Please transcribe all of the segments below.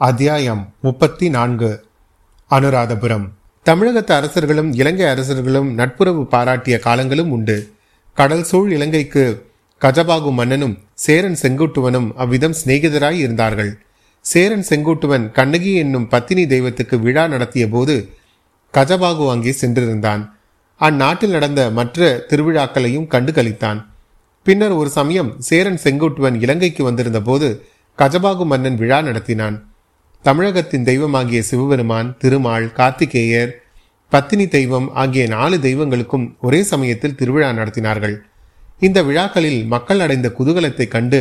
அத்தியாயம் முப்பத்தி நான்கு அனுராதபுரம். தமிழகத்து அரசர்களும் இலங்கை அரசர்களும் நட்புறவு பாராட்டிய காலங்களும் உண்டு. கடல் சூழ் இலங்கைக்கு கஜபாகு மன்னனும் சேரன் செங்குட்டுவனும் அவ்விதம் சிநேகிதராய் இருந்தார்கள். சேரன் செங்குட்டுவன் கண்ணகி என்னும் பத்தினி தெய்வத்துக்கு விழா நடத்திய போது கஜபாகு அங்கே சென்றிருந்தான். அந்நாட்டில் நடந்த மற்ற திருவிழாக்களையும் கண்டு கழித்தான் பின்னர் ஒரு சமயம் சேரன் செங்குட்டுவன் இலங்கைக்கு வந்திருந்த போது கஜபாகு மன்னன் விழா நடத்தினான். தமிழகத்தின் தெய்வமாகிய சிவபெருமான் திருமால் கார்த்திகேயர் பத்தினி தெய்வம் ஆகிய நாலு தெய்வங்களுக்கும் ஒரே சமயத்தில் திருவிழா நடத்தினார்கள். இந்த விழாக்களில் மக்கள் அடைந்த குதூகலத்தை கண்டு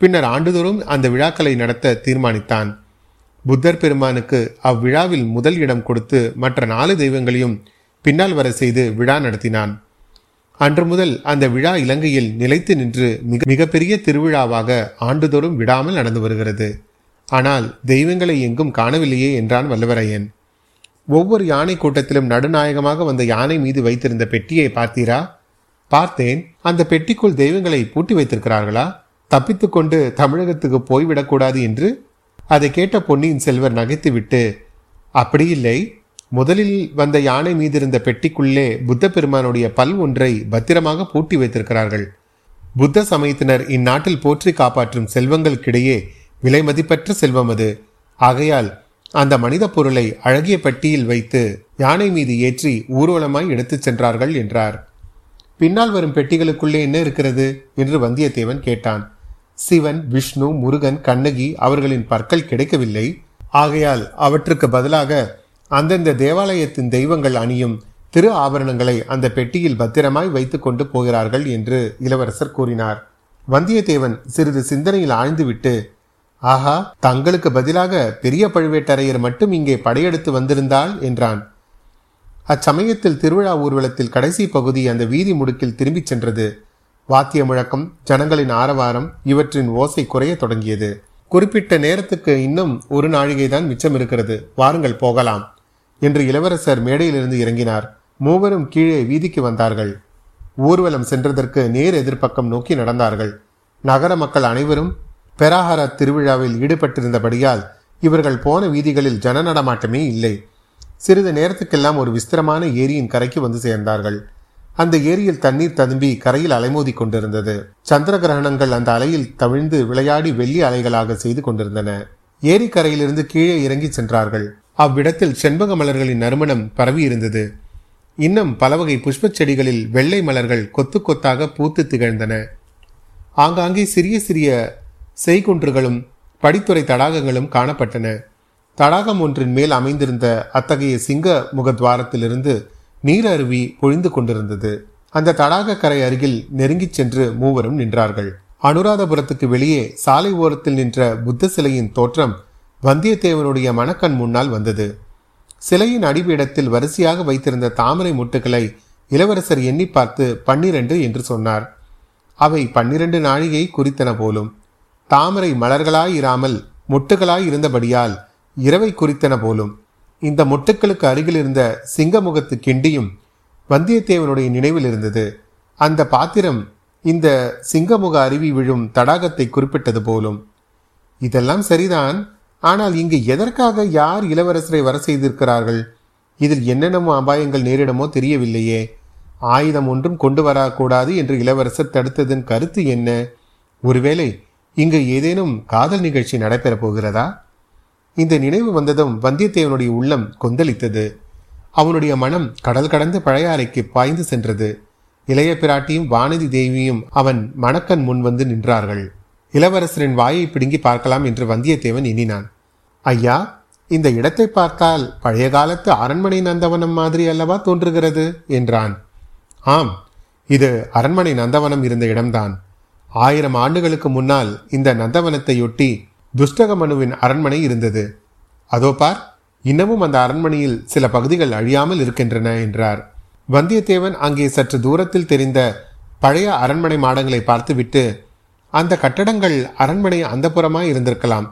பின்னர் ஆண்டுதோறும் அந்த விழாக்களை நடத்த தீர்மானித்தான். புத்தர் பெருமானுக்கு அவ்விழாவில் முதல் இடம் கொடுத்து மற்ற நாலு தெய்வங்களையும் பின்னால் வர செய்து விழா நடத்தினான். அன்று முதல் அந்த விழா இலங்கையில் நிலைத்து நின்று மிக மிகப்பெரிய திருவிழாவாக ஆண்டுதோறும் விடாமல் நடந்து வருகிறது. ஆனால் தெய்வங்களை எங்கும் காணவில்லையே என்றான் வல்லவரையன். ஒவ்வொரு யானை கூட்டத்திலும் நடுநாயகமாக வந்த யானை மீது வைத்திருந்த பெட்டியை பார்த்தீரா? பார்த்தேன். அந்த பெட்டிக்குள் தெய்வங்களை பூட்டி வைத்திருக்கிறார்களா? தப்பித்துக்கொண்டு தமிழகத்துக்கு போய்விடக்கூடாது என்று? அதை கேட்ட பொன்னியின் செல்வர் நகைத்துவிட்டு அப்படி இல்லை முதலில் வந்த யானை மீது இருந்த பெட்டிக்குள்ளே புத்த பெருமானுடைய பல் ஒன்றை பத்திரமாக பூட்டி வைத்திருக்கிறார்கள். புத்த சமயத்தினர் இந்நாட்டில் போற்றி காப்பாற்றும் செல்வங்களுக்கிடையே விலை மதிப்பற்ற செல்வம் அது. ஆகையால் அந்த மனித பொருளை அழகிய பெட்டியில் வைத்து யானை மீது ஏற்றி ஊர்வலமாய் எடுத்துச் சென்றார்கள் என்றார். பின்னால் வரும் பெட்டிகளுக்குள்ளே என்ன இருக்கிறது? என்று வந்தியத்தேவன் கேட்டான். சிவன் விஷ்ணு முருகன் கண்ணகி அவர்களின் பற்கள் கிடைக்கவில்லை. ஆகையால் அவற்றுக்கு பதிலாக அந்தந்த தேவாலயத்தின் தெய்வங்கள் அணியும் திரு ஆபரணங்களை அந்த பெட்டியில் பத்திரமாய் வைத்துக் கொண்டு போகிறார்கள் என்று இளவரசர் கூறினார். வந்தியத்தேவன் சிறிது சிந்தனையில் ஆழ்ந்துவிட்டு ஆஹா தங்களுக்கு பதிலாக பெரிய பழுவேட்டரையர் மட்டும் இங்கே படையெடுத்து வந்திருந்தாள் என்றான். அச்சமயத்தில் திருவிழா ஊர்வலத்தில் கடைசி பகுதி அந்த வீதி முடுக்கில் திரும்பிச் சென்றது. வாத்திய முழக்கம் ஜனங்களின் ஆரவாரம் இவற்றின் ஓசை குறைய தொடங்கியது. குறிப்பிட்ட நேரத்துக்கு இன்னும் ஒரு நாழிகைதான் மிச்சம் இருக்கிறது. வாருங்கள் போகலாம் என்று இளவரசர் மேடையிலிருந்து இறங்கினார். மூவரும் கீழே வீதிக்கு வந்தார்கள். ஊர்வலம் சென்றதற்கு நேர் எதிர்ப்பக்கம் நோக்கி நடந்தார்கள். நகர மக்கள் அனைவரும் பெராஹார திருவிழாவில் ஈடுபட்டிருந்தபடியால் இவர்கள் போன வீதிகளில் ஜன நடமாட்டமே இல்லை. சிறிது நேரத்துக்கெல்லாம் ஒரு விஸ்திரமான ஏரியின் கரைக்கு வந்து சேர்ந்தார்கள். அந்த ஏரியில் தண்ணீர் ததும்பி கரையில் அலைமோதி கொண்டிருந்தது. சந்திர கிரகணங்கள் அந்த அலையில் தவிழ்ந்து விளையாடி வெள்ளி அலைகளாக செய்து கொண்டிருந்தன. ஏரிக்கரையிலிருந்து கீழே இறங்கி சென்றார்கள். அவ்விடத்தில் செண்பக மலர்களின் நறுமணம் பரவி இருந்தது. இன்னும் பலவகை புஷ்பச் செடிகளில் வெள்ளை மலர்கள் கொத்து கொத்தாக பூத்து திகழ்ந்தன. ஆங்காங்கே சிறிய சிறிய செய்குன்றுகளும் படித்துறை தடாகங்களும் காணப்பட்டன. தடாகம் ஒன்றின் மேல் அமைந்திருந்த அத்தகைய சிங்க முகத்வாரத்திலிருந்து நீர் அருவி பொழிந்து கொண்டிருந்தது. அந்த தடாக கரை அருகில் நெருங்கிச் சென்று மூவரும் நின்றார்கள். அனுராதபுரத்துக்கு வெளியே சாலை ஓரத்தில் நின்ற புத்த சிலையின் தோற்றம் வந்தியத்தேவனுடைய மணக்கண் முன்னால் வந்தது. சிலையின் அடிபீடத்தில் வரிசையாக வைத்திருந்த தாமரை முட்டுகளை இளவரசர் எண்ணி பார்த்து பன்னிரண்டு என்று சொன்னார். அவை பன்னிரண்டு நாழிகை குறித்தன போலும். தாமரை மலர்களாய் இராமல் முட்டுகளாய் இருந்தபடியால் இரவை குறித்தன போலும் இந்த முட்டுக்களுக்கு அருகில் இருந்த சிங்கமுகத்து கிண்டியும் வந்தியத்தேவனுடைய நினைவில் இருந்தது அந்த பாத்திரம் இந்த சிங்கமுக அருவி விழும் தடாகத்தை குறிப்பிட்டது போலும். இதெல்லாம் சரிதான். ஆனால் இங்கு எதற்காக யார் இளவரசரை வர செய்திருக்கிறார்கள்? இதில் என்னென்னமோ அபாயங்கள் நேரிடமோ தெரியவில்லையே. ஆயுதம் ஒன்றும் கொண்டு வரக்கூடாது என்று இளவரசர் தடுத்ததன் கருத்து என்ன? ஒருவேளை இங்கு ஏதேனும் காதல் நிகழ்ச்சி நடைபெறப் போகிறதா? இந்த நினைவு வந்ததும் வந்தியத்தேவனுடைய உள்ளம் கொந்தளித்தது. அவனுடைய மனம் கடல் கடந்து பழையாறைக்கு பாய்ந்து சென்றது. இளைய பிராட்டியும் வானதி தேவியும் அவன் மணக்கண் முன் வந்து நின்றார்கள். இளவரசரின் வாயை பிடுங்கி பார்க்கலாம் என்று வந்தியத்தேவன் எண்ணினான். ஐயா இந்த இடத்தை பார்த்தால் பழைய காலத்து அரண்மனை நந்தவனம் மாதிரி அல்லவா தோன்றுகிறது? என்றான். ஆம் இது அரண்மனை நந்தவனம் இருந்த இடம்தான். ஆயிரம் ஆண்டுகளுக்கு முன்னால் இந்த நந்தவனத்தையொட்டி துஷ்டகமனுவின் அரண்மனை இருந்தது. அதோ பார் இன்னமும் அந்த அரண்மனையில் சில பகுதிகள் அழியாமல் இருக்கின்றன என்றார். வந்தியத்தேவன் அங்கே சற்று தூரத்தில் தெரிந்த பழைய அரண்மனை மாடங்களை பார்த்துவிட்டு அந்த கட்டடங்கள் அரண்மனை அந்த புறமாய் இருந்திருக்கலாம்.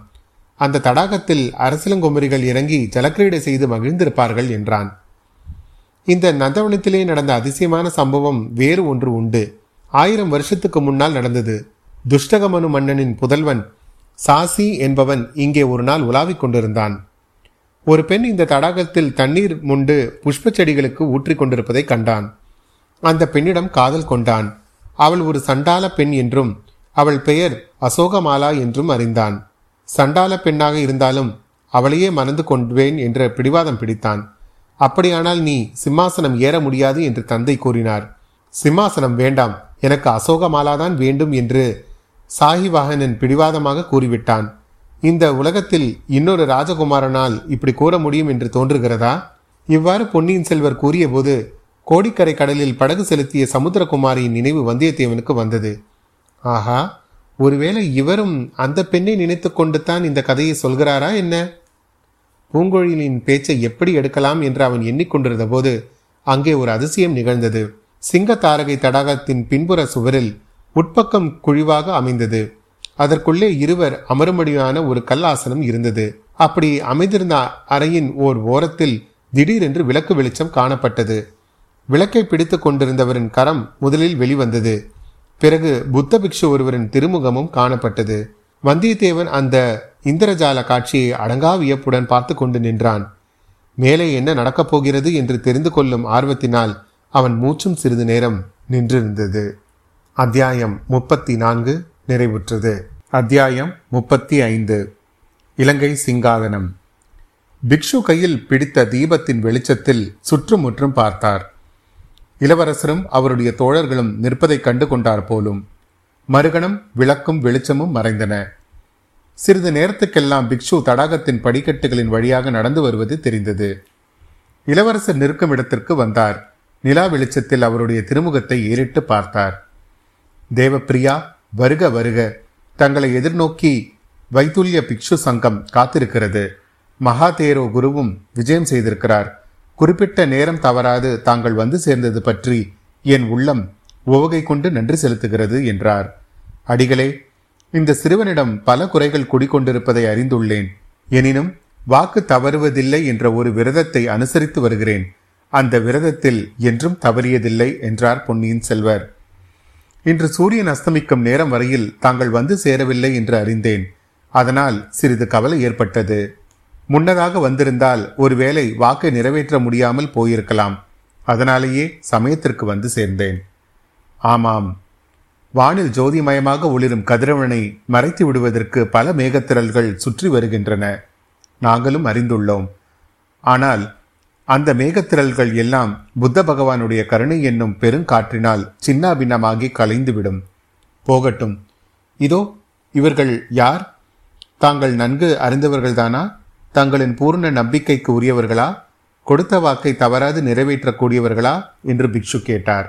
அந்த தடாகத்தில் அரசிலங்குமரிகள் இறங்கி ஜலக்கிரீடை செய்து மகிழ்ந்திருப்பார்கள் என்றான். இந்த நந்தவனத்திலே நடந்த அதிசயமான சம்பவம் வேறு ஒன்று உண்டு. ஆயிரம் வருஷத்துக்கு முன்னால் நடந்தது. துஷ்டகமனு மன்னனின் புதல்வன் சாசி என்பவன் இங்கே ஒரு நாள் உலாவிக் கொண்டிருந்தான். ஒரு பெண் இந்த தடாகத்தில் தண்ணீர் முண்டு புஷ்ப செடிகளுக்கு ஊற்றிக் கொண்டிருப்பதை கண்டான். அந்த பெண்ணிடம் காதல் கொண்டான். அவள் ஒரு சண்டால பெண் என்றும் அவள் பெயர் அசோகமாலா என்றும் அறிந்தான். சண்டால பெண்ணாக இருந்தாலும் அவளையே மணந்து கொள்வேன் என்ற பிடிவாதம் பிடித்தான். அப்படியானால் நீ சிம்மாசனம் ஏற முடியாது என்று தந்தை கூறினார். சிம்மாசனம் வேண்டாம். எனக்கு அசோக மாலாதான் வேண்டும் என்று சாஹிவாகனன் பிடிவாதமாக கூறிவிட்டான். இந்த உலகத்தில் இன்னொரு ராஜகுமாரனால் இப்படி கூற முடியும் என்று தோன்றுகிறதா? இவ்வாறு பொன்னியின் செல்வர் கூறியபோது கோடிக்கரை கடலில் படகு செலுத்திய சமுத்திரகுமாரியின் நினைவு வந்தியத்தேவனுக்கு வந்தது. ஆஹா ஒருவேளை இவரும் அந்த பெண்ணை நினைத்து கொண்டு தான் இந்த கதையை சொல்கிறாரா என்ன? பூங்கொழிலின் பேச்சை எப்படி எடுக்கலாம் என்று அவன் எண்ணிக்கொண்டிருந்த போது அங்கே ஒரு அதிசயம் நிகழ்ந்தது. சிங்க தாரகை தடாகத்தின் பின்புற சுவரில் உட்பக்கம் குழிவாக அமைந்தது. அதற்குள்ளே இருவர் அமரும்படியான ஒரு கல்லாசனம் இருந்தது. அப்படி அமைந்திருந்த அறையின் ஓர் ஓரத்தில் திடீரென்று விளக்கு வெளிச்சம் காணப்பட்டது. விளக்கை பிடித்து கொண்டிருந்தவரின் கரம் முதலில் வெளிவந்தது. பிறகு புத்த பிக்ஷு ஒருவரின் திருமுகமும் காணப்பட்டது. வந்தியத்தேவன் அந்த இந்திரஜால காட்சியை அடங்கா வியப்புடன் பார்த்து கொண்டு நின்றான். மேலே என்ன நடக்கப் போகிறது என்று தெரிந்து கொள்ளும் ஆர்வத்தினால் அவன் மூச்சும் சிறிது நேரம் நின்றிருந்தது. அத்தியாயம் முப்பத்தி நான்கு நிறைவுற்றது. அத்தியாயம் முப்பத்தி ஐந்து இலங்கை சிங்காதனம். பிக்ஷு கையில் பிடித்த தீபத்தின் வெளிச்சத்தில் சுற்றுமுற்றும் பார்த்தார். இளவரசரும் அவருடைய தோழர்களும் நிற்பதைக் கண்டு கொண்டார் போலும். மறுகணம் விளக்கும் வெளிச்சமும் மறைந்தன. சிறிது நேரத்துக்கெல்லாம் பிக்ஷு தடாகத்தின் படிக்கட்டுகளின் வழியாக நடந்து வருவது தெரிந்தது. இளவரசர் நிற்கும் இடத்திற்கு வந்தார். நிலா வெளிச்சத்தில் அவருடைய திருமுகத்தை ஏறிட்டு பார்த்தார். தேவப்பிரியா வருக வருக. தங்களை எதிர்நோக்கி வைத்துல்ய பிக்ஷு சங்கம் காத்திருக்கிறது. மகாதேரோ குருவும் விஜயம் செய்திருக்கிறார். குறிப்பிட்ட நேரம் தவறாது தாங்கள் வந்து சேர்ந்தது பற்றி என் உள்ளம் உவகை கொண்டு நன்றி செலுத்துகிறது என்றார். அடிகளே இந்த சிறுவனிடம் பல குறைகள் குடிக்கொண்டிருப்பதை அறிந்துள்ளேன். எனினும் வாக்கு தவறுவதில்லை என்ற ஒரு விரதத்தை அனுசரித்து வருகிறேன். அந்த விரதத்தில் என்றும் தவறியதில்லை என்றார் பொன்னியின் செல்வர். இன்று சூரியன் அஸ்தமிக்கும் நேரம் வரையில் தாங்கள் வந்து சேரவில்லை என்று அறிந்தேன். அதனால் சிறிது கவலை ஏற்பட்டது. முன்னதாக வந்திருந்தால் ஒருவேளை வாக்கை நிறைவேற்ற முடியாமல் போயிருக்கலாம். அதனாலேயே சமயத்திற்கு வந்து சேர்ந்தேன். ஆமாம். வானில் ஜோதிமயமாக ஒளிரும் கதிரவனை மறைத்து விடுவதற்கு பல மேகத்திரல்கள் சுற்றி வருகின்றன. நாங்களும் அறிந்துள்ளோம். ஆனால் அந்த மேகத்திரல்கள் எல்லாம் புத்த பகவானுடைய கருணை என்னும் பெருங்காற்றினால் சின்னாபின்னமாகி கலைந்துவிடும். போகட்டும். இதோ இவர்கள் யார்? தாங்கள் நன்கு அறிந்தவர்கள்தானா? தங்களின் பூர்ண நம்பிக்கைக்கு உரியவர்களா? கொடுத்த வாக்கை தவறாது நிறைவேற்றக்கூடியவர்களா? என்று பிக்ஷு கேட்டார்.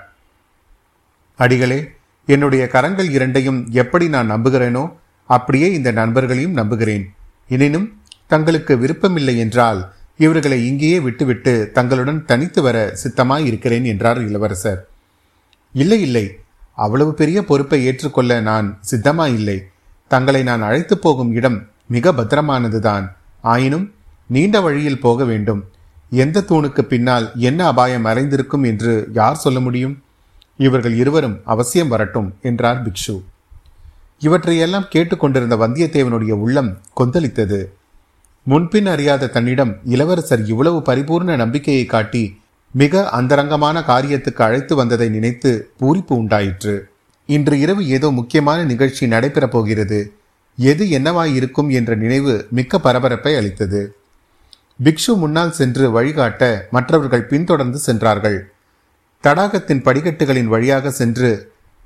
அடிகளே என்னுடைய கரங்கள் இரண்டையும் எப்படி நான் நம்புகிறேனோ அப்படியே இந்த நண்பர்களையும் நம்புகிறேன். எனினும் தங்களுக்கு விருப்பமில்லை என்றால் இவர்களை இங்கேயே விட்டுவிட்டு தங்களுடன் தனித்து வர சித்தமாய் இருக்கிறேன் என்றார் இளவரசர். இல்லை இல்லை. அவ்வளவு பெரிய பொறுப்பை ஏற்றுக்கொள்ள நான் சித்தமாயில்லை. தங்களை நான் அழைத்து போகும் இடம் மிக பத்திரமானதுதான். ஆயினும் நீண்ட வழியில் போக வேண்டும். எந்த தூணுக்கு பின்னால் என்ன அபாயம் மறைந்திருக்கும் என்று யார் சொல்ல முடியும்? இவர்கள் இருவரும் அவசியம் வரட்டும் என்றார் பிக்ஷு. இவற்றையெல்லாம் கேட்டுக்கொண்டிருந்த வந்தியத்தேவனுடைய உள்ளம் கொந்தளித்தது. முன்பின் அறியாத தன்னிடம் இளவரசர் இவ்வளவு பரிபூர்ண நம்பிக்கையை காட்டி மிக அந்தரங்கமான காரியத்துக்கு அழைத்து வந்ததை நினைத்து பூரிப்பு உண்டாயிற்று. இன்று இரவு ஏதோ முக்கியமான நிகழ்ச்சி நடைபெறப் போகிறது. எது என்னவாயிருக்கும் என்ற நினைவு மிக்க பரபரப்பை அளித்தது. பிக்ஷு முன்னால் சென்று வழிகாட்ட மற்றவர்கள் பின்தொடர்ந்து சென்றார்கள். தடாகத்தின் படிக்கட்டுகளின் வழியாக சென்று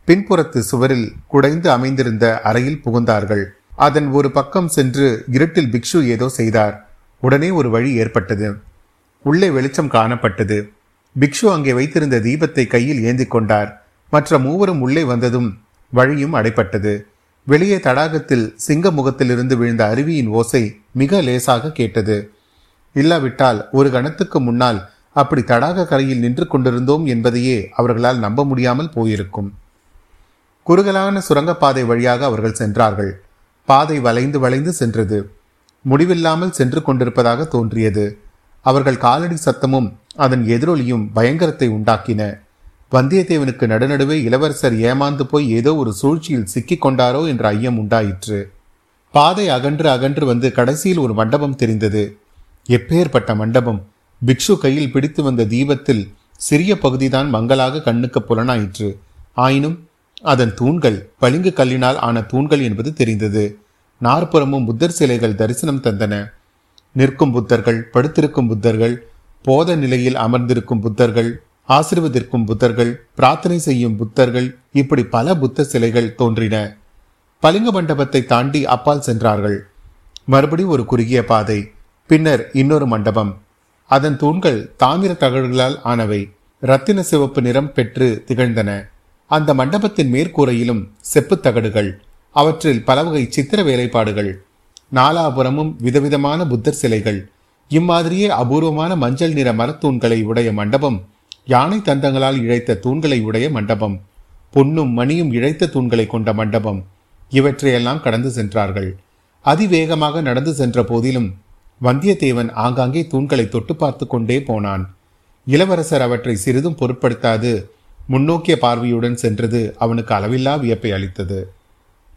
பின்புறத்து சுவரில் குடைந்து அமைந்திருந்த அறையில் புகுந்தார்கள். அதன் ஒரு பக்கம் சென்று இருட்டில் பிக்ஷு ஏதோ செய்தார். உடனே ஒரு வழி ஏற்பட்டது. உள்ளே வெளிச்சம் காணப்பட்டது. பிக்ஷு அங்கே வைத்திருந்த தீபத்தை கையில் ஏந்தி கொண்டார். மற்ற மூவரும் உள்ளே வந்ததும் வழியும் அடைப்பட்டது வெளியே தடாகத்தில் சிங்க முகத்திலிருந்து விழுந்த அருவியின் ஓசை மிக லேசாக கேட்டது. இல்லாவிட்டால் ஒரு கணத்துக்கு முன்னால் அப்படி தடாக கரையில் நின்று கொண்டிருந்தோம் என்பதையே அவர்களால் நம்ப முடியாமல் போயிருக்கும். குறுகலான சுரங்கப்பாதை வழியாக அவர்கள் சென்றார்கள். பாதை வளைந்து வளைந்து சென்றது. முடிவில்லாமல் சென்று கொண்டிருப்பதாக தோன்றியது. அவர்கள் காலடி சத்தமும் அதன் எதிரொலியும் பயங்கரத்தை உண்டாக்கின. வந்தியத்தேவனுக்கு நடுநடுவே இளவரசர் ஏமாந்து போய் ஏதோ ஒரு சூழ்ச்சியில் சிக்கிக் கொண்டாரோ என்ற ஐயம் உண்டாயிற்று. பாதை அகன்று அகன்று வந்து கடைசியில் ஒரு மண்டபம் தெரிந்தது. எப்பேற்பட்ட மண்டபம். பிக்ஷு கையில் பிடித்து வந்த தீபத்தில் சிறிய பகுதிதான் மங்களாக கண்ணுக்கு புலனாயிற்று. ஆயினும் அதன் தூண்கள் பளிங்கு கல்லினால் ஆன தூண்கள் என்பது தெரிந்தது. நாற்புறமும் புத்தர் சிலைகள் தரிசனம் தந்தன. நிற்கும் புத்தர்கள் படுத்திருக்கும் புத்தர்கள் போத நிலையில் அமர்ந்திருக்கும் புத்தர்கள் ஆசிர்வதிற்கும் புத்தர்கள் பிரார்த்தனை செய்யும் புத்தர்கள் இப்படி பல புத்த சிலைகள் தோன்றின. பளிங்கு மண்டபத்தை தாண்டி அப்பால் சென்றார்கள். மறுபடி ஒரு குறுகிய பாதை பின்னர் இன்னொரு மண்டபம். அதன் தூண்கள் தாமிர தகடுகளால் ஆனவை. ரத்தின சிவப்பு நிறம் பெற்று திகழ்ந்தன. அந்த மண்டபத்தின் மேற்கூரையிலும் செப்புத் தகடுகள் அவற்றில் பலவகை சித்திர வேலைப்பாடுகள் நாலாபுரமும் விதவிதமான புத்தர் சிலைகள் இம்மாதிரியே அபூர்வமான மஞ்சள் நிற மரத்தூண்களை உடைய மண்டபம் யானை தந்தங்களால் இழைத்த தூண்களை உடைய மண்டபம் பொன்னும் மணியும் இழைத்த தூண்களை கொண்ட மண்டபம் இவற்றையெல்லாம் கடந்து சென்றார்கள். அதிவேகமாக நடந்து சென்ற போதிலும் வந்தியத்தேவன் ஆங்காங்கே தூண்களை தொட்டு பார்த்து கொண்டே போனான். இளவரசர் அவற்றை சிறிதும் பொருட்படுத்தாது முன்னோக்கிய பார்வையுடன் சென்றது அவனுக்கு அளவில்லா வியப்பை அளித்தது.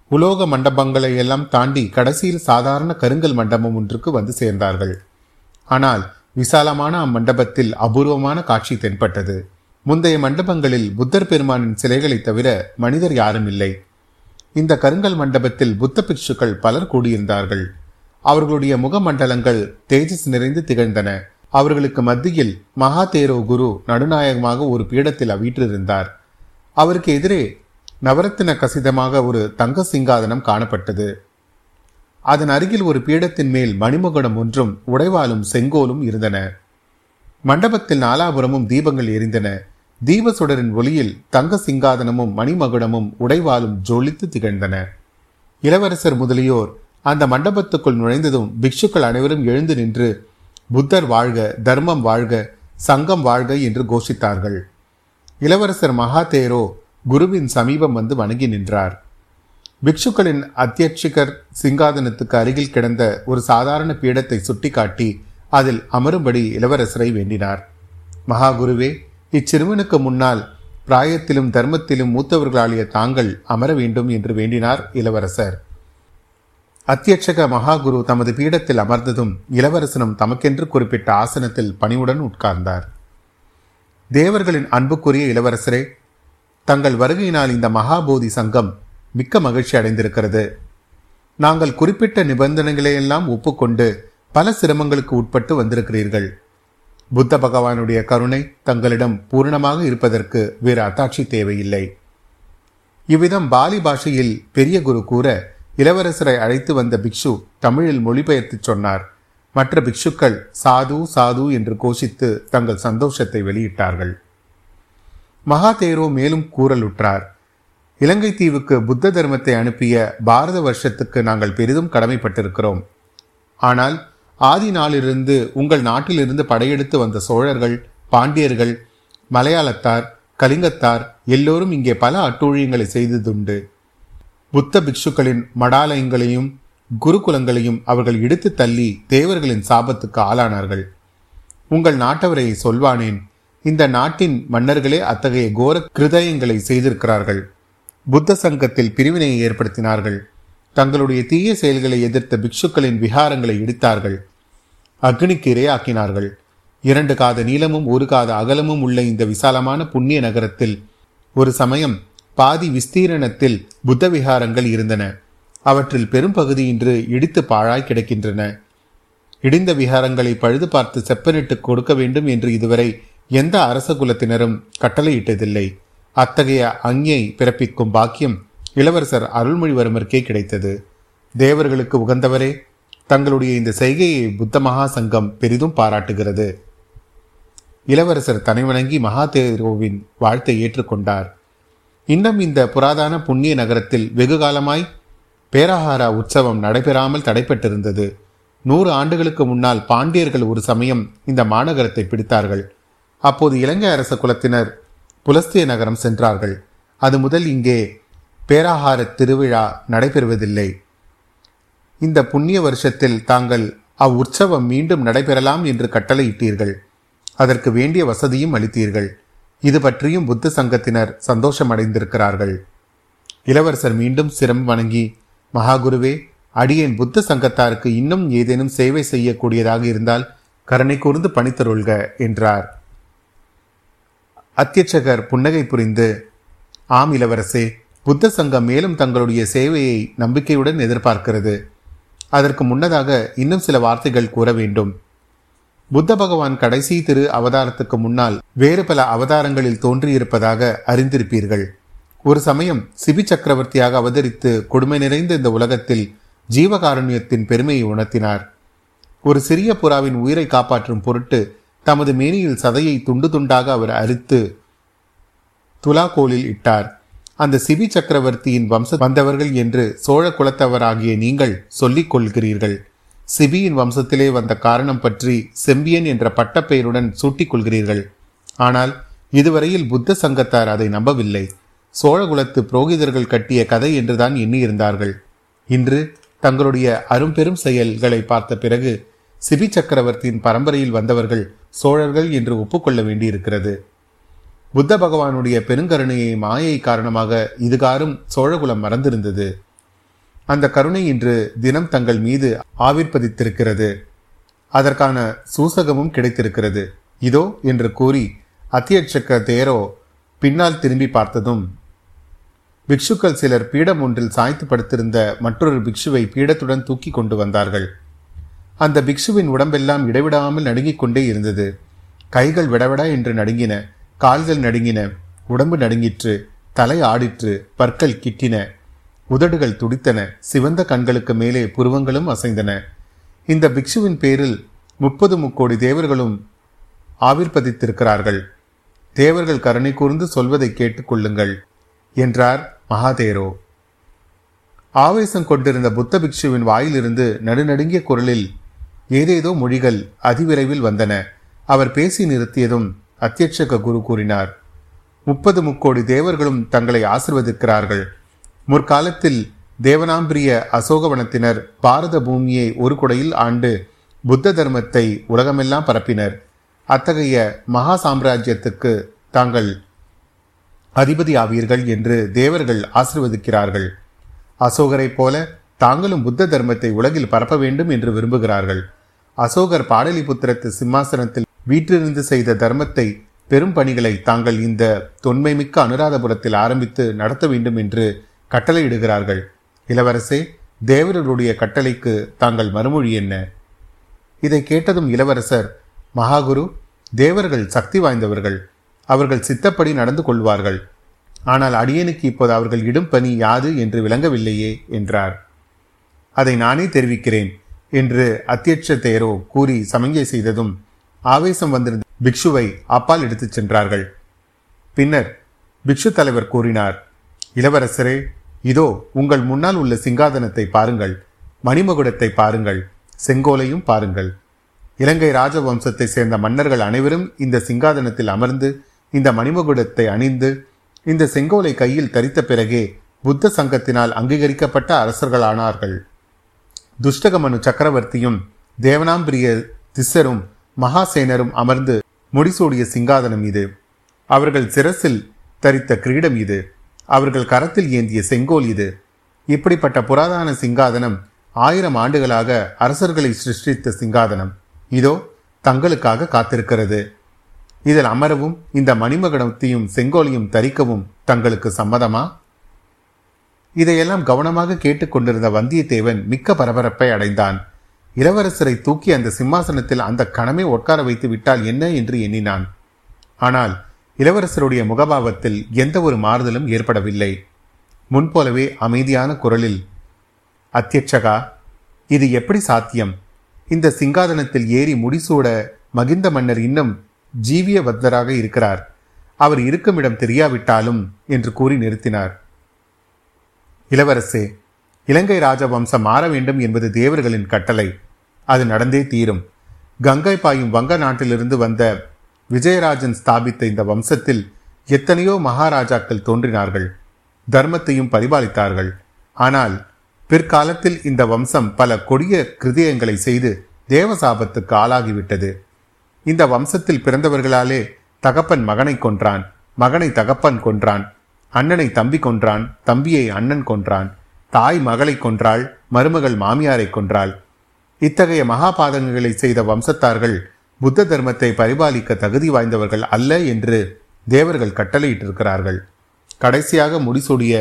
உலோக மண்டபங்களை எல்லாம் தாண்டி கடைசியில் சாதாரண கருங்கல் மண்டபம் ஒன்றுக்கு வந்து சேர்ந்தார்கள். ஆனால் விசாலமான அம்மண்டபத்தில் அபூர்வமான காட்சி தென்பட்டது. முந்தைய மண்டபங்களில் புத்தர் பெருமானின் சிலைகளை தவிர மனிதர் யாரும் இல்லை. இந்த கருங்கல் மண்டபத்தில் புத்த பிக்ஷுக்கள் பலர் கூடியிருந்தார்கள். அவர்களுடைய முகமண்டலங்கள் தேஜஸ் நிறைந்து திகழ்ந்தன. அவர்களுக்கு மத்தியில் மகாதேரோ குரு நடுநாயகமாக ஒரு பீடத்தில் அவிற்றிருந்தார். அவருக்கு எதிரே நவரத்தின கசிதமாக ஒரு தங்க சிங்காதனம் காணப்பட்டது. அதன் அருகில் ஒரு பீடத்தின் மேல் மணிமகுடம் ஒன்றும் உடைவாலும் செங்கோலும் இருந்தன. மண்டபத்தில் நாலாபுரமும் தீபங்கள் எரிந்தன. தீப சுடரின் ஒளியில் தங்க சிங்காதனமும் மணிமகுடமும் உடைவாலும் ஜொலித்து திகழ்ந்தன. இளவரசர் முதலியோர் அந்த மண்டபத்துக்குள் நுழைந்ததும் பிக்ஷுக்கள் அனைவரும் எழுந்து நின்று புத்தர் வாழ்க தர்மம் வாழ்க சங்கம் வாழ்க என்று கோஷித்தார்கள். இளவரசர் மகாதேரோ குருவின் சமீபம் வந்து வணங்கி நின்றார். பிக்ஷுக்களின் அத்தியட்சிகர் சிங்காதனத்துக்கு அருகில் கிடந்த ஒரு சாதாரண பீடத்தை சுட்டிக்காட்டி அதில் அமரும்படி இளவரசரை வேண்டினார். மகாகுருவே இச்சிறுவனுக்கு முன்னால் பிராயத்திலும் தர்மத்திலும் மூத்தவர்களாலிய தாங்கள் அமர வேண்டும் என்று வேண்டினார் இளவரசர். அத்தியட்சக மகாகுரு தமது பீடத்தில் அமர்ந்ததும் இளவரசனும் தமக்கென்று குறிப்பிட்ட ஆசனத்தில் பணிவுடன் உட்கார்ந்தார். தேவர்களின் அன்புக்குரிய இளவரசரே தங்கள் வருகையினால் இந்த மகாபோதி சங்கம் மிக்க மகிழ்ச்சி அடைந்திருக்கிறது. நாங்கள் குறிப்பிட்ட நிபந்தனைகளையெல்லாம் ஒப்புக்கொண்டு பல சிரமங்களுக்கு உட்பட்டு வந்திருக்கிறீர்கள். புத்த பகவானுடைய கருணை தங்களிடம் பூரணமாக இருப்பதற்கு வேறு அத்தாட்சி தேவையில்லை. இவ்விதம் பாலி பாஷையில் பெரிய குரு கூற இளவரசரை அழைத்து வந்த பிக்ஷு தமிழில் மொழிபெயர்த்து சொன்னார். மற்ற பிக்ஷுக்கள் சாது சாது என்று கோஷித்து தங்கள் சந்தோஷத்தை வெளியிட்டார்கள். மகாதேரோ மேலும் கூறலுற்றார். இலங்கை தீவுக்கு புத்த தர்மத்தை அனுப்பிய பாரத வருஷத்துக்கு நாங்கள் பெரிதும் கடமைப்பட்டிருக்கிறோம். ஆனால் ஆதி நாளிலிருந்து உங்கள் நாட்டிலிருந்து படையெடுத்து வந்த சோழர்கள் பாண்டியர்கள் மலையாளத்தார் கலிங்கத்தார் எல்லோரும் இங்கே பல அட்டூழியங்களை செய்ததுண்டு. புத்த பிக்ஷுக்களின் மடாலயங்களையும் குருகுலங்களையும் அவர்கள் இடித்து தள்ளி தேவர்களின் சாபத்துக்கு ஆளானார்கள். உங்கள் நாட்டவரை சொல்வானேன் இந்த நாட்டின் மன்னர்களே அத்தகைய கோர கிருதயங்களை செய்திருக்கிறார்கள். புத்த சங்கத்தில் பிரிவினையை ஏற்படுத்தினார்கள். தங்களுடைய தீய செயல்களை எதிர்த்த பிக்ஷுக்களின் விகாரங்களை இடித்தார்கள். அக்னிக்கு இரையாக்கினார்கள். இரண்டு காத நீளமும் ஒரு காத அகலமும் உள்ள இந்த விசாலமான புண்ணிய நகரத்தில் ஒரு சமயம் பாதி விஸ்தீரணத்தில் புத்த விகாரங்கள் இருந்தன. அவற்றில் பெரும் பகுதி இன்று இடித்து பாழாய் கிடக்கின்றன. இடிந்த விகாரங்களை பழுது பார்த்து செப்பனிட்டு கொடுக்க வேண்டும் என்று இதுவரை எந்த அரச குலத்தினரும் கட்டளையிட்டதில்லை. அத்தகைய அங்கியை பிறப்பிக்கும் பாக்கியம் இளவரசர் அருள்மொழிவர்மருக்கே கிடைத்தது. தேவர்களுக்கு உகந்தவரே தங்களுடைய இந்த செய்கையை புத்த மகா சங்கம் பெரிதும் பாராட்டுகிறது. இளவரசர் தனைவணங்கி மகாதேரோவின் வாழ்த்தை ஏற்றுக்கொண்டார். இன்னும் இந்த புராதான புண்ணிய நகரத்தில் வெகு காலமாய் பேராகாரா உற்சவம் நடைபெறாமல் தடைப்பட்டிருந்தது. நூறு ஆண்டுகளுக்கு முன்னால் பாண்டியர்கள் ஒரு சமயம் இந்த மாநகரத்தை பிடித்தார்கள். அப்போது இலங்கை அரச குலத்தினர் புலஸ்திய நகரம் சென்றார்கள். அது முதல் இங்கே பேராகார திருவிழா நடைபெறுவதில்லை. இந்த புண்ணிய வருஷத்தில் தாங்கள் அவ்வுற்சவம் மீண்டும் நடைபெறலாம் என்று கட்டளையிட்டீர்கள். அதற்கு வேண்டிய வசதியும் அளித்தீர்கள். இது பற்றியும் புத்த சங்கத்தினர் சந்தோஷம் அடைந்திருக்கிறார்கள் இளவரசர் மீண்டும் சிரம் வணங்கி மகாகுருவே அடியேன் புத்த சங்கத்தாருக்கு இன்னும் ஏதேனும் சேவை செய்யக்கூடியதாக இருந்தால் கருணை கூர்ந்து பணித்தருள்க என்றார். அத்தியட்சகர் புன்னகை புரிந்து ஆம் இளவரசே புத்த சங்கம் மேலும் தங்களுடைய சேவையை நம்பிக்கையுடன் எதிர்பார்க்கிறது. அதற்கு முன்னதாக இன்னும் சில வார்த்தைகள் கூற வேண்டும். புத்த பகவான் கடைசி திரு அவதாரத்துக்கு முன்னால் வேறு பல அவதாரங்களில் தோன்றியிருப்பதாக அறிந்திருப்பீர்கள். ஒரு சமயம் சிபி சக்கரவர்த்தியாக அவதரித்து கொடுமை நிறைந்த இந்த உலகத்தில் ஜீவகாருண்யத்தின் பெருமையை உணர்த்தினார். ஒரு சிறிய புறாவின் உயிரை காப்பாற்றும் பொருட்டு தமது மேனியில் சதையை துண்டு துண்டாக அவர் அரித்து துலாக்கோலில் இட்டார். அந்த சிபி சக்கரவர்த்தியின் வம்ச வந்தவர்கள் என்று சோழ குலத்தவராகிய நீங்கள் சொல்லிக் கொள்கிறீர்கள். சிபியின் வம்சத்திலே வந்த காரணம் பற்றி செம்பியன் என்ற பட்டப்பெயருடன் சூட்டிக் கொள்கிறீர்கள் ஆனால் இதுவரையில் புத்த சங்கத்தார் அதை நம்பவில்லை. சோழகுலத்து புரோகிதர்கள் கட்டிய கதை என்றுதான் எண்ணியிருந்தார்கள். இன்று தங்களுடைய அரும்பெரும் செயல்களை பார்த்த பிறகு சிபி சக்கரவர்த்தியின் பரம்பரையில் வந்தவர்கள் சோழர்கள் என்று ஒப்புக்கொள்ள வேண்டியிருக்கிறது. புத்த பகவானுடைய பெருங்கருணையை மாயை காரணமாக இதுகாரும் சோழகுலம் மறந்திருந்தது. அந்த கருணை இன்று தினம் தங்கள் மீது ஆவிர்ப்பதித்திருக்கிறது. அதற்கான சூசகமும் கிடைத்திருக்கிறது. இதோ என்று கூறி அத்தியட்சக்க தேரோ பின்னால் திரும்பி பார்த்ததும் பிக்ஷுக்கள் சிலர் பீடம் ஒன்றில் சாய்த்து படுத்திருந்த மற்றொரு பிக்ஷுவை பீடத்துடன் தூக்கி கொண்டு வந்தார்கள். அந்த பிக்ஷுவின் உடம்பெல்லாம் இடைவிடாமல் நடுங்கிக் கொண்டே இருந்தது. கைகள் விடவிடா என்று நடுங்கின கால்கள் நடுங்கின உடம்பு நடுங்கிற்று தலை ஆடிற்று பற்கள் கிட்டின உதடுகள் துடித்தன. சிவந்த கண்களுக்கு மேலே புருவங்களும் அசைந்தன. இந்த பிக்ஷுவின் பேரில் முப்பது முக்கோடி தேவர்களும் ஆவிர்பதித்திருக்கிறார்கள் தேவர்கள் கருணை கூர்ந்து சொல்வதை கேட்டுக்கொள்ளுங்கள் என்றார் மகாதேரோ. ஆவேசம் கொண்டிருந்த புத்த பிக்ஷுவின் வாயிலிருந்து நடுநடுங்கிய குரலில் ஏதேதோ மொழிகள் அதிவிரைவில் வந்தன. அவர் பேசி நிறுத்தியதும் அத்தியட்சக குரு கூறினார் முப்பது முக்கோடி தேவர்களும் தங்களை ஆசிர்வதிக்கிறார்கள். முற்காலத்தில் தேவனாம்பிரிய அசோகவனத்தினர் பாரத பூமியை ஒரு குடையில் ஆண்டு புத்த தர்மத்தை உலகமெல்லாம் பரப்பினர். அத்தகைய மகா சாம்ராஜ்யத்துக்கு தாங்கள் அதிபதி ஆவீர்கள் என்று தேவர்கள் ஆசிர்வதிக்கிறார்கள். அசோகரைப் போல தாங்களும் புத்த தர்மத்தை உலகில் பரப்ப வேண்டும் என்று விரும்புகிறார்கள். அசோகர் பாடலிபுத்திரத்து சிம்மாசனத்தில் வீற்றிருந்து செய்த தர்மத்தை பெரும் பணிகளை தாங்கள் இந்த தொன்மைமிக்க அனுராதபுரத்தில் ஆரம்பித்து நடத்த வேண்டும் என்று கட்டளையிடுகிறார்கள். இளவரசே தேவர்களுடைய கட்டளைக்கு தாங்கள் மறுமொழி என்ன? இதை கேட்டதும் இளவரசர் மகாகுரு தேவர்கள் சக்தி வாய்ந்தவர்கள். அவர்கள் சித்தப்படி நடந்து கொள்வார்கள். ஆனால் அடியனுக்கு இப்போது அவர்கள் இடும் பணி யாது என்று விளங்கவில்லையே? என்றார். அதை நானே தெரிவிக்கிறேன் என்று அத்தியட்ச தேரோ கூறி சமங்கை செய்ததும் ஆவேசம் வந்திருந்த பிக்ஷுவை அப்பால் எடுத்துச் சென்றார்கள். பின்னர் பிக்ஷு தலைவர் கூறினார் இளவரசரே இதோ உங்கள் முன்னால் உள்ள சிங்காதனத்தை பாருங்கள். மணிமகுடத்தை பாருங்கள். செங்கோலையும் பாருங்கள். இலங்கை ராஜவம்சத்தை சேர்ந்த மன்னர்கள் அனைவரும் இந்த சிங்காதனத்தில் அமர்ந்து இந்த மணிமகுடத்தை அணிந்து இந்த செங்கோலை கையில் தரித்த பிறகே புத்த சங்கத்தினால் அங்கீகரிக்கப்பட்ட அரசர்களானார்கள். துஷ்டகமனு சக்கரவர்த்தியும் தேவனாம்பிரிய திசரும் மகாசேனரும் அமர்ந்து முடிசூடிய சிங்காதனம் இது. அவர்கள் சிரசில் தரித்த கிரீடம் இது. அவர்கள் கரத்தில் ஏந்திய செங்கோல் இது. இப்படிப்பட்ட புராதான சிங்காதனம் ஆயிரம் ஆண்டுகளாக அரசர்களை சிருஷ்டித்த சிங்காதனம். இதோ தங்களுக்காக காத்திருக்கிறது. இதில் அமரவும் இந்த மணிமகடத்தையும் செங்கோலையும் தரிக்கவும் தங்களுக்கு சம்மதமா? இதையெல்லாம் கவனமாக கேட்டுக்கொண்டிருந்த வந்தியத்தேவன் மிக்க பரபரப்பை அடைந்தான். இளவரசரை தூக்கி அந்த சிம்மாசனத்தில் அந்த கணமே உட்கார வைத்து விட்டால் என்ன என்று எண்ணினான். ஆனால் இளவரசருடைய முகபாவத்தில் எந்த ஒரு மாறுதலும் ஏற்படவில்லை. முன்போலவே அமைதியான குரலில் அத்தியட்சகா இது எப்படி சாத்தியம்? இந்த சிங்காதனத்தில் ஏறி முடிசூட மகிந்த மன்னர் இன்னும் ஜீவிய வத்தராக இருக்கிறார். அவர் இருக்கும் இடம் தெரியாவிட்டாலும் என்று கூறி நிறுத்தினார். இளவரசே இலங்கை ராஜவம்சம் மாற வேண்டும் என்பது தேவர்களின் கட்டளை. அது நடந்தே தீரும். கங்கை பாயும் வங்க நாட்டிலிருந்து வந்த விஜயராஜன் ஸ்தாபித்த இந்த வம்சத்தில் எத்தனையோ மகாராஜாக்கள் தோன்றினார்கள் தர்மத்தையும் பரிபாலித்தார்கள். ஆனால் பிற்காலத்தில் இந்த வம்சம் பல கொடிய கிருதயங்களை செய்து தேவசாபத்துக்கு ஆளாகிவிட்டது. இந்த வம்சத்தில் பிறந்தவர்களாலே தகப்பன் மகனை கொன்றான் மகனை தகப்பன் கொன்றான் அண்ணனை தம்பி கொன்றான் தம்பியை அண்ணன் கொன்றான் தாய் மகளை கொன்றாள் மருமகள் மாமியாரை கொன்றாள். இத்தகைய மகாபாதகங்களை செய்த வம்சத்தார்கள் புத்த தர்மத்தை பரிபாலிக்க தகுதி வாய்ந்தவர்கள் அல்ல என்று தேவர்கள் கட்டளையிட்டிருக்கிறார்கள். கடைசியாக முடிசூடிய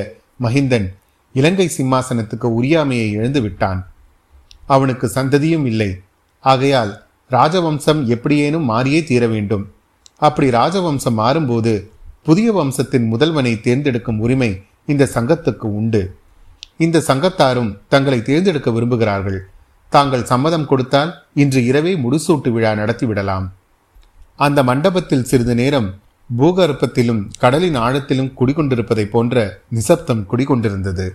மஹிந்தன் இலங்கை சிம்மாசனத்துக்கு உரியாமையை இழந்து விட்டான் அவனுக்கு சந்ததியும் இல்லை. ஆகையால் ராஜவம்சம் எப்படியேனும் மாறியே தீர வேண்டும். அப்படி ராஜவம்சம் மாறும்போது புதிய வம்சத்தின் முதல்வனை தேர்ந்தெடுக்கும் உரிமை இந்த சங்கத்துக்கு உண்டு. இந்த சங்கத்தாரும் தங்களை தேர்ந்தெடுக்க விரும்புகிறார்கள். தாங்கள் சம்மதம் கொடுத்தால் இன்று இரவே முடிசூட்டு விழா நடத்திவிடலாம் அந்த மண்டபத்தில் சிறிது நேரம் பூகர்ப்பத்திலும் கடலின் ஆழத்திலும் குடிகொண்டிருப்பதைப் போன்ற நிசப்தம் குடிகொண்டிருந்தது.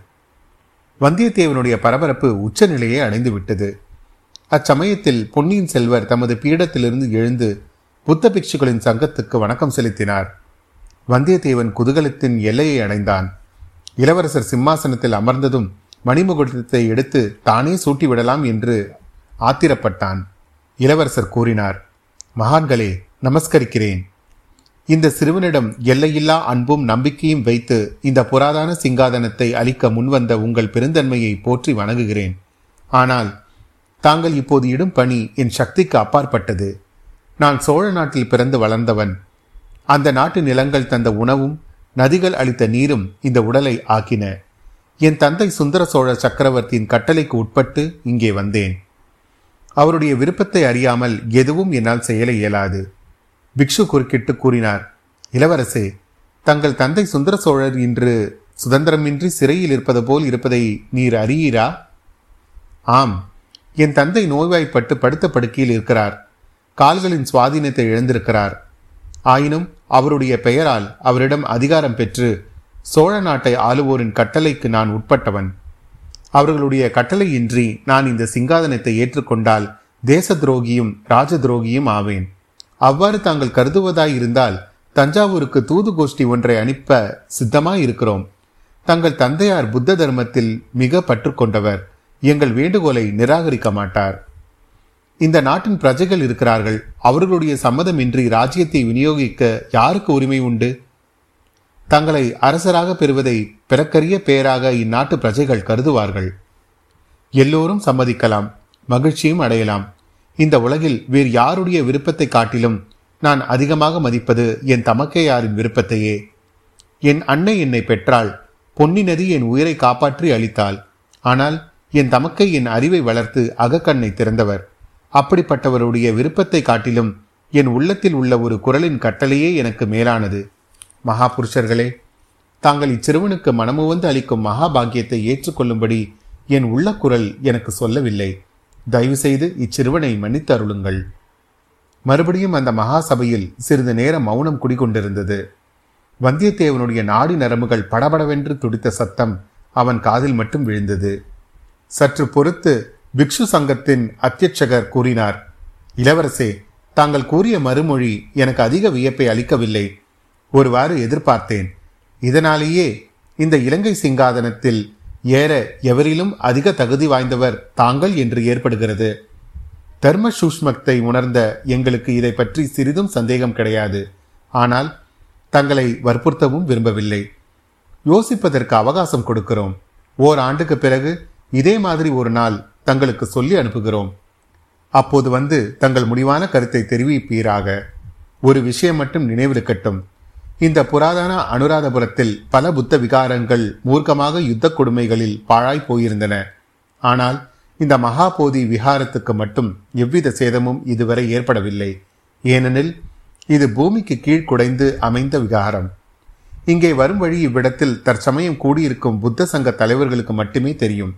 வந்தியத்தேவனுடைய பரபரப்பு உச்சநிலையை அடைந்துவிட்டது அச்சமயத்தில் பொன்னியின் செல்வர் தமது பீடத்திலிருந்து எழுந்து புத்த பிக்ஷுகளின் சங்கத்துக்கு வணக்கம் செலுத்தினார். வந்தியத்தேவன் குதூகலத்தின் எல்லையை அடைந்தான். இளவரசர் சிம்மாசனத்தில் அமர்ந்ததும் மணிமுகத்தை எடுத்து தானே சூட்டிவிடலாம் என்று ஆத்திரப்பட்டான். இளவரசர் கூறினார் மகான்களே நமஸ்கரிக்கிறேன். இந்த சிறுவனிடம் எல்லையில்லா அன்பும் நம்பிக்கையும் வைத்து இந்த புராதான சிங்காதனத்தை அளிக்க முன்வந்த உங்கள் பெருந்தன்மையை போற்றி வணங்குகிறேன். ஆனால் தாங்கள் இப்போது இடும் பணி என் சக்திக்கு அப்பாற்பட்டது. நான் சோழ நாட்டில் பிறந்து வளர்ந்தவன். அந்த நாட்டு நிலங்கள் தந்த உணவும் நதிகள் அளித்த நீரும் இந்த உடலை ஆக்கின. என் தந்தை சுந்தர சோழ சக்கரவர்த்தியின் கட்டளைக்கு உட்பட்டு இங்கே வந்தேன். அவருடைய விருப்பத்தை அறியாமல் எதுவும் என்னால் செயல இயலாது. பிக்ஷு குறுக்கிட்டு கூறினார் இளவரசே தங்கள் தந்தை சுந்தர சோழர் இன்று சுதந்திரமின்றி சிறையில் இருப்பது போல் இருப்பதை நீர் அறியீரா? ஆம் என் தந்தை நோய்வாய்ப்பட்டு படுத்த படுக்கையில் இருக்கிறார். கால்களின் சுவாதீனத்தை இழந்திருக்கிறார். ஆயினும் அவருடைய பெயரால் அவரிடம் அதிகாரம் பெற்று சோழ நாட்டை ஆளுவோரின் கட்டளைக்கு நான் உட்பட்டவன். அவர்களுடைய கட்டளையின்றி நான் இந்த சிங்காதனத்தை ஏற்றுக்கொண்டால் தேச துரோகியும் ராஜ துரோகியும் ஆவேன். அவ்வாறு தாங்கள் கருதுவதாய் இருந்தால் தஞ்சாவூருக்கு தூது கோஷ்டி ஒன்றை அனுப்ப சித்தமாயிருக்கிறோம். தங்கள் தந்தையார் புத்த தர்மத்தில் மிக பற்றுக்கொண்டவர் எங்கள் வேண்டுகோளை நிராகரிக்க மாட்டார். இந்த நாட்டின் பிரஜைகள் இருக்கிறார்கள். அவர்களுடைய சம்மதமின்றி ராஜ்யத்தை விநியோகிக்க யாருக்கு உரிமை உண்டு? தங்களை அரசராக பெறுவதை பிறக்கரிய பெயராக இந்நாட்டு பிரஜைகள் கருதுவார்கள். எல்லோரும் சம்மதிக்கலாம் மகிழ்ச்சியும் அடையலாம். இந்த உலகில் வேறு யாருடைய விருப்பத்தை காட்டிலும் நான் அதிகமாக மதிப்பது என் தமக்கையாரின் விருப்பத்தையே. என் அன்னை என்னை பெற்றாள் பொன்னி நதி என் உயிரை காப்பாற்றி அளித்தாள். ஆனால் என் தமக்கை என் அறிவை வளர்த்து அகக்கண்ணை திறந்தவர். அப்படிப்பட்டவருடைய விருப்பத்தை காட்டிலும் என் உள்ளத்தில் உள்ள ஒரு குரலின் கட்டளையே எனக்கு மேலானது. மகாபுருஷர்களே தாங்கள் இச்சிறுவனுக்கு மனமுவந்து அளிக்கும் மகாபாகியத்தை ஏற்றுக்கொள்ளும்படி என் உள்ள குரல் எனக்கு சொல்லவில்லை. தயவு செய்து இச்சிறுவனை மன்னித்து அருளுங்கள். மறுபடியும் அந்த மகா சபையில் சிறிது நேரம் மௌனம் குடிகொண்டிருந்தது. வந்தியத்தேவனுடைய நாடி நரம்புகள் படபடவென்று துடித்த சத்தம் அவன் காதில் மட்டும் விழுந்தது. சற்று பொறுத்து பிக்ஷு சங்கத்தின் அத்தியட்சகர் கூறினார் இளவரசே தாங்கள் கூறிய மறுமொழி எனக்கு அதிக வியப்பை அளிக்கவில்லை. ஒருவாறு எதிர்பார்த்தேன். இதனாலேயே இந்த இலங்கை சிங்காதனத்தில் ஏற எவரிலும் அதிக தகுதி வாய்ந்தவர் தாங்கள் என்று ஏற்படுகிறது. தர்ம சூஷ்மத்தை உணர்ந்த எங்களுக்கு இதை பற்றி சிறிதும் சந்தேகம் கிடையாது. ஆனால் தங்களை வற்புறுத்தவும் விரும்பவில்லை. யோசிப்பதற்கு அவகாசம் கொடுக்கிறோம். ஓர் ஆண்டுக்கு பிறகு இதே மாதிரி ஒரு நாள் தங்களுக்கு சொல்லி அனுப்புகிறோம். அப்போது வந்து தங்கள் முடிவான கருத்தை தெரிவிப்பீராக. ஒரு விஷயம் மட்டும் நினைவிருக்கட்டும். இந்த புராதன அனுராதபுரத்தில் பல புத்த விகாரங்கள் மூர்க்கமாக யுத்த கொடுமைகளில் பாழாய் போயிருந்தன. ஆனால் இந்த மகாபோதி விகாரத்துக்கு மட்டும் எவ்வித சேதமும் இதுவரை ஏற்படவில்லை. ஏனெனில் இது பூமிக்கு கீழ் குடைந்து அமைந்த விகாரம். இங்கே வரும் வழி இவ்விடத்தில் தற்சமயம் கூடியிருக்கும் புத்த சங்க தலைவர்களுக்கு மட்டுமே தெரியும்.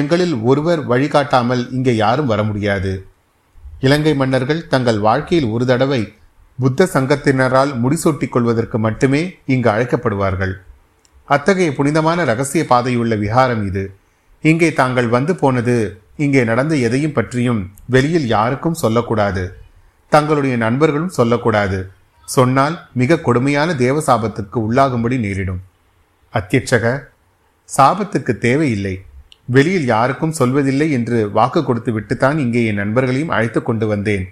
எங்களில் ஒருவர் வழிகாட்டாமல் இங்கே யாரும் வர முடியாது. இலங்கை மன்னர்கள் தங்கள் வாழ்க்கையில் ஒரு தடவை புத்த சங்கத்தினரால் முடிசூட்டிக் கொள்வதற்கு மட்டுமே இங்கு அழைக்கப்படுவார்கள். அத்தகைய புனிதமான ரகசிய பாதையுள்ள விகாரம் இது. இங்கே தாங்கள் வந்து போனது இங்கே நடந்த எதையும் பற்றியும் வெளியில் யாருக்கும் சொல்லக்கூடாது. தங்களுடைய நண்பர்களும் சொல்லக்கூடாது. சொன்னால் மிக கொடுமையான தேவ சாபத்துக்கு உள்ளாகும்படி நேரிடும். அத்தியட்சக சாபத்துக்கு தேவையில்லை. வெளியில் யாருக்கும் சொல்வதில்லை என்று வாக்கு கொடுத்து விட்டுத்தான் இங்கே என் நண்பர்களையும் அழைத்து கொண்டு வந்தேன்.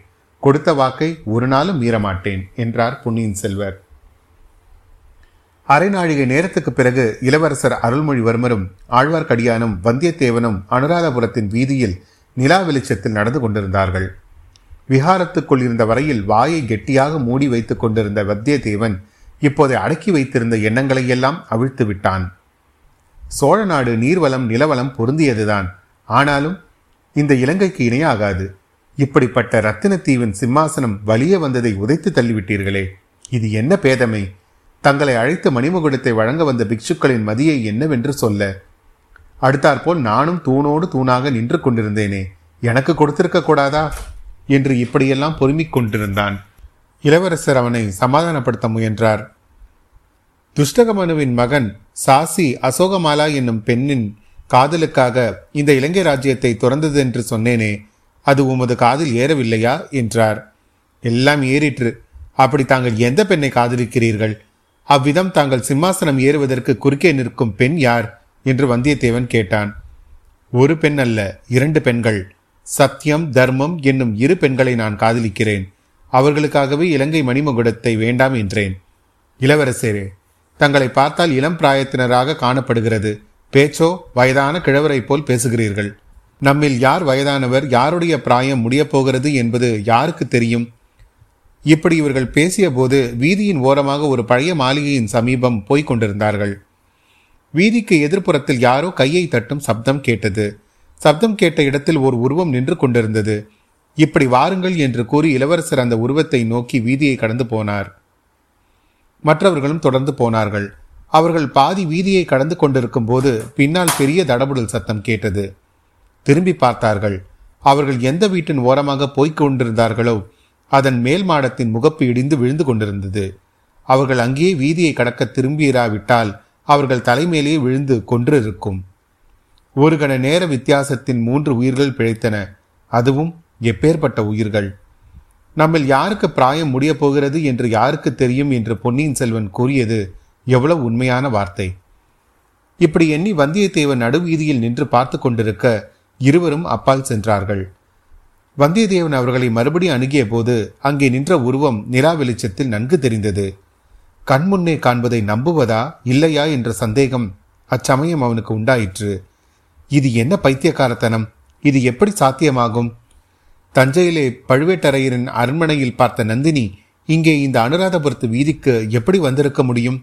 கொடுத்த வாக்கை ஒரு நாளும் மீறமாட்டேன் என்றார் பொன்னியின் செல்வர். அரை நாழிகை நேரத்துக்கு பிறகு இளவரசர் அருள்மொழிவர்மரும் ஆழ்வார்க்கடியானும் வந்தியத்தேவனும் அனுராதபுரத்தின் வீதியில் நிலா வெளிச்சத்தில் நடந்து கொண்டிருந்தார்கள். விஹாரத்துக்குள் இருந்த வரையில் வாயை கெட்டியாக மூடி வைத்துக் கொண்டிருந்த வத்தியத்தேவன் இப்போதை அடக்கி வைத்திருந்த எண்ணங்களை எல்லாம் அவிழ்த்து விட்டான். சோழ நாடு நீர்வளம் நிலவளம் பொருந்தியதுதான். ஆனாலும் இந்த இலங்கைக்கு இணையாகாது. இப்படிப்பட்ட ரத்தினத்தீவின் சிம்மாசனம் வலிய வந்ததை உதைத்து தள்ளிவிட்டீர்களே. இது என்ன பேதமை? தங்களை அழைத்து மணிமுகுடத்தை வழங்க வந்த பிக்ஷுக்களின் மதியை என்னவென்று சொல்ல. அடுத்தாற்போல் நானும் தூணோடு தூணாக நின்று கொண்டிருந்தேனே. எனக்கு கொடுத்திருக்க கூடாதா? என்று இப்படியெல்லாம் பொறுமிக் கொண்டிருந்தான். இளவரசர் அவனை சமாதானப்படுத்த முயன்றார். துஷ்டகமனுவின் மகன் சாசி அசோகமாலா என்னும் பெண்ணின் காதலுக்காக இந்த இலங்கை ராஜ்யத்தை துறந்தது என்று சொன்னேனே. அது உமது காதில் ஏறவில்லையா? என்றார். எல்லாம் ஏறிற்று. அப்படி தாங்கள் எந்த பெண்ணை காதலிக்கிறீர்கள்? அவ்விதம் தாங்கள் சிம்மாசனம் ஏறுவதற்கு குறுக்கே நிற்கும் பெண் யார்? என்று வந்தியத்தேவன் கேட்டான். ஒரு பெண் அல்ல இரண்டு பெண்கள். சத்தியம் தர்மம் என்னும் இரு பெண்களை நான் காதலிக்கிறேன். அவர்களுக்காகவே இலங்கை மணிமகுடத்தை வேண்டாம் என்றேன். இளவரசரே தங்களை பார்த்தால் இளம் பிராயத்தினராக காணப்படுகிறது. பேச்சோ வயதான கிழவரை போல் பேசுகிறீர்கள். நம்மில் யார் வயதானவர் யாருடைய பிராயம் முடியப் போகிறது என்பது யாருக்கு தெரியும்? இப்படி இவர்கள் பேசிய போது வீதியின் ஓரமாக ஒரு பழைய மாளிகையின் சமீபம் போய்க் கொண்டிருந்தார்கள். வீதிக்கு எதிர்ப்புறத்தில் யாரோ கையை தட்டும் சப்தம் கேட்டது. சப்தம் கேட்ட இடத்தில் ஒரு உருவம் நின்று கொண்டிருந்தது. இப்படி வாருங்கள் என்று கூறி இளவரசர் அந்த உருவத்தை நோக்கி வீதியை கடந்து போனார். மற்றவர்களும் தொடர்ந்து போனார்கள். அவர்கள் பாதி வீதியை கடந்து கொண்டிருக்கும் போது பின்னால் பெரிய தடபுடல் சத்தம் கேட்டது. திரும்பி பார்த்தார்கள். அவர்கள் எந்த வீட்டின் ஓரமாக போய்க் கொண்டிருந்தார்களோ அதன் மேல் மாடத்தின் முகப்பு இடிந்து விழுந்து கொண்டிருந்தது. அவர்கள் அங்கேயே வீதியை கடக்க திரும்பியிராவிட்டால் அவர்கள் தலைமேலேயே விழுந்து கொன்றிருக்கும். ஒரு கண நேர வித்தியாசத்தின் மூன்று உயிர்கள் பிழைத்தன. அதுவும் எப்பேற்பட்ட உயிர்கள்? நம்மில் யாருக்கு பிராயம் முடியப் போகிறது என்று யாருக்கு தெரியும் என்று பொன்னியின் செல்வன் கூறியது எவ்வளவு உண்மையான வார்த்தை. இப்படி எண்ணி வந்தியத்தேவன் நடுவீதியில் நின்று பார்த்து கொண்டிருக்க இருவரும் அப்பால் சென்றார்கள். வந்தியத்தேவன் அவர்களை மறுபடி அணுகிய போது அங்கே நின்ற உருவம் நிலா வெளிச்சத்தில் நன்கு தெரிந்தது. கண்முன்னே காண்பதை நம்புவதா இல்லையா என்ற சந்தேகம் அச்சமயம் அவனுக்கு உண்டாயிற்று. இது என்ன பைத்தியக்காரத்தனம்? இது எப்படி சாத்தியமாகும்? தஞ்சையிலே பழுவேட்டரையரின் அரண்மனையில் பார்த்த நந்தினி இங்கே இந்த அனுராதபுரத்து வீதிக்கு எப்படி வந்திருக்க முடியும்?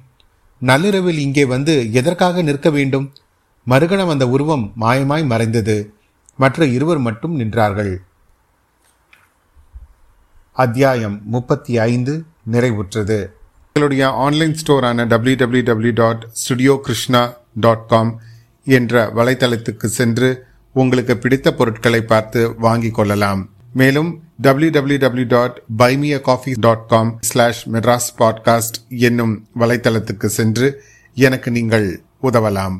நள்ளிரவில் இங்கே வந்து எதற்காக நிற்க வேண்டும்? மறுகணம் அந்த உருவம் மாயமாய் மறைந்தது. மற்ற இருவர் மட்டும் நின்றார்கள். அத்தியாயம் முப்பத்தி ஐந்து நிறைவுற்றது. எங்களுடைய online ஸ்டோரான W W W dot studio Krishna dot com என்ற வலைத்தளத்துக்கு சென்று உங்களுக்கு பிடித்த பொருட்களை பார்த்து வாங்கிக் கொள்ளலாம். மேலும் W W W dot buy me a coffee dot com slash Madras podcast என்னும் வலைத்தளத்துக்கு சென்று எனக்கு நீங்கள் உதவலாம்.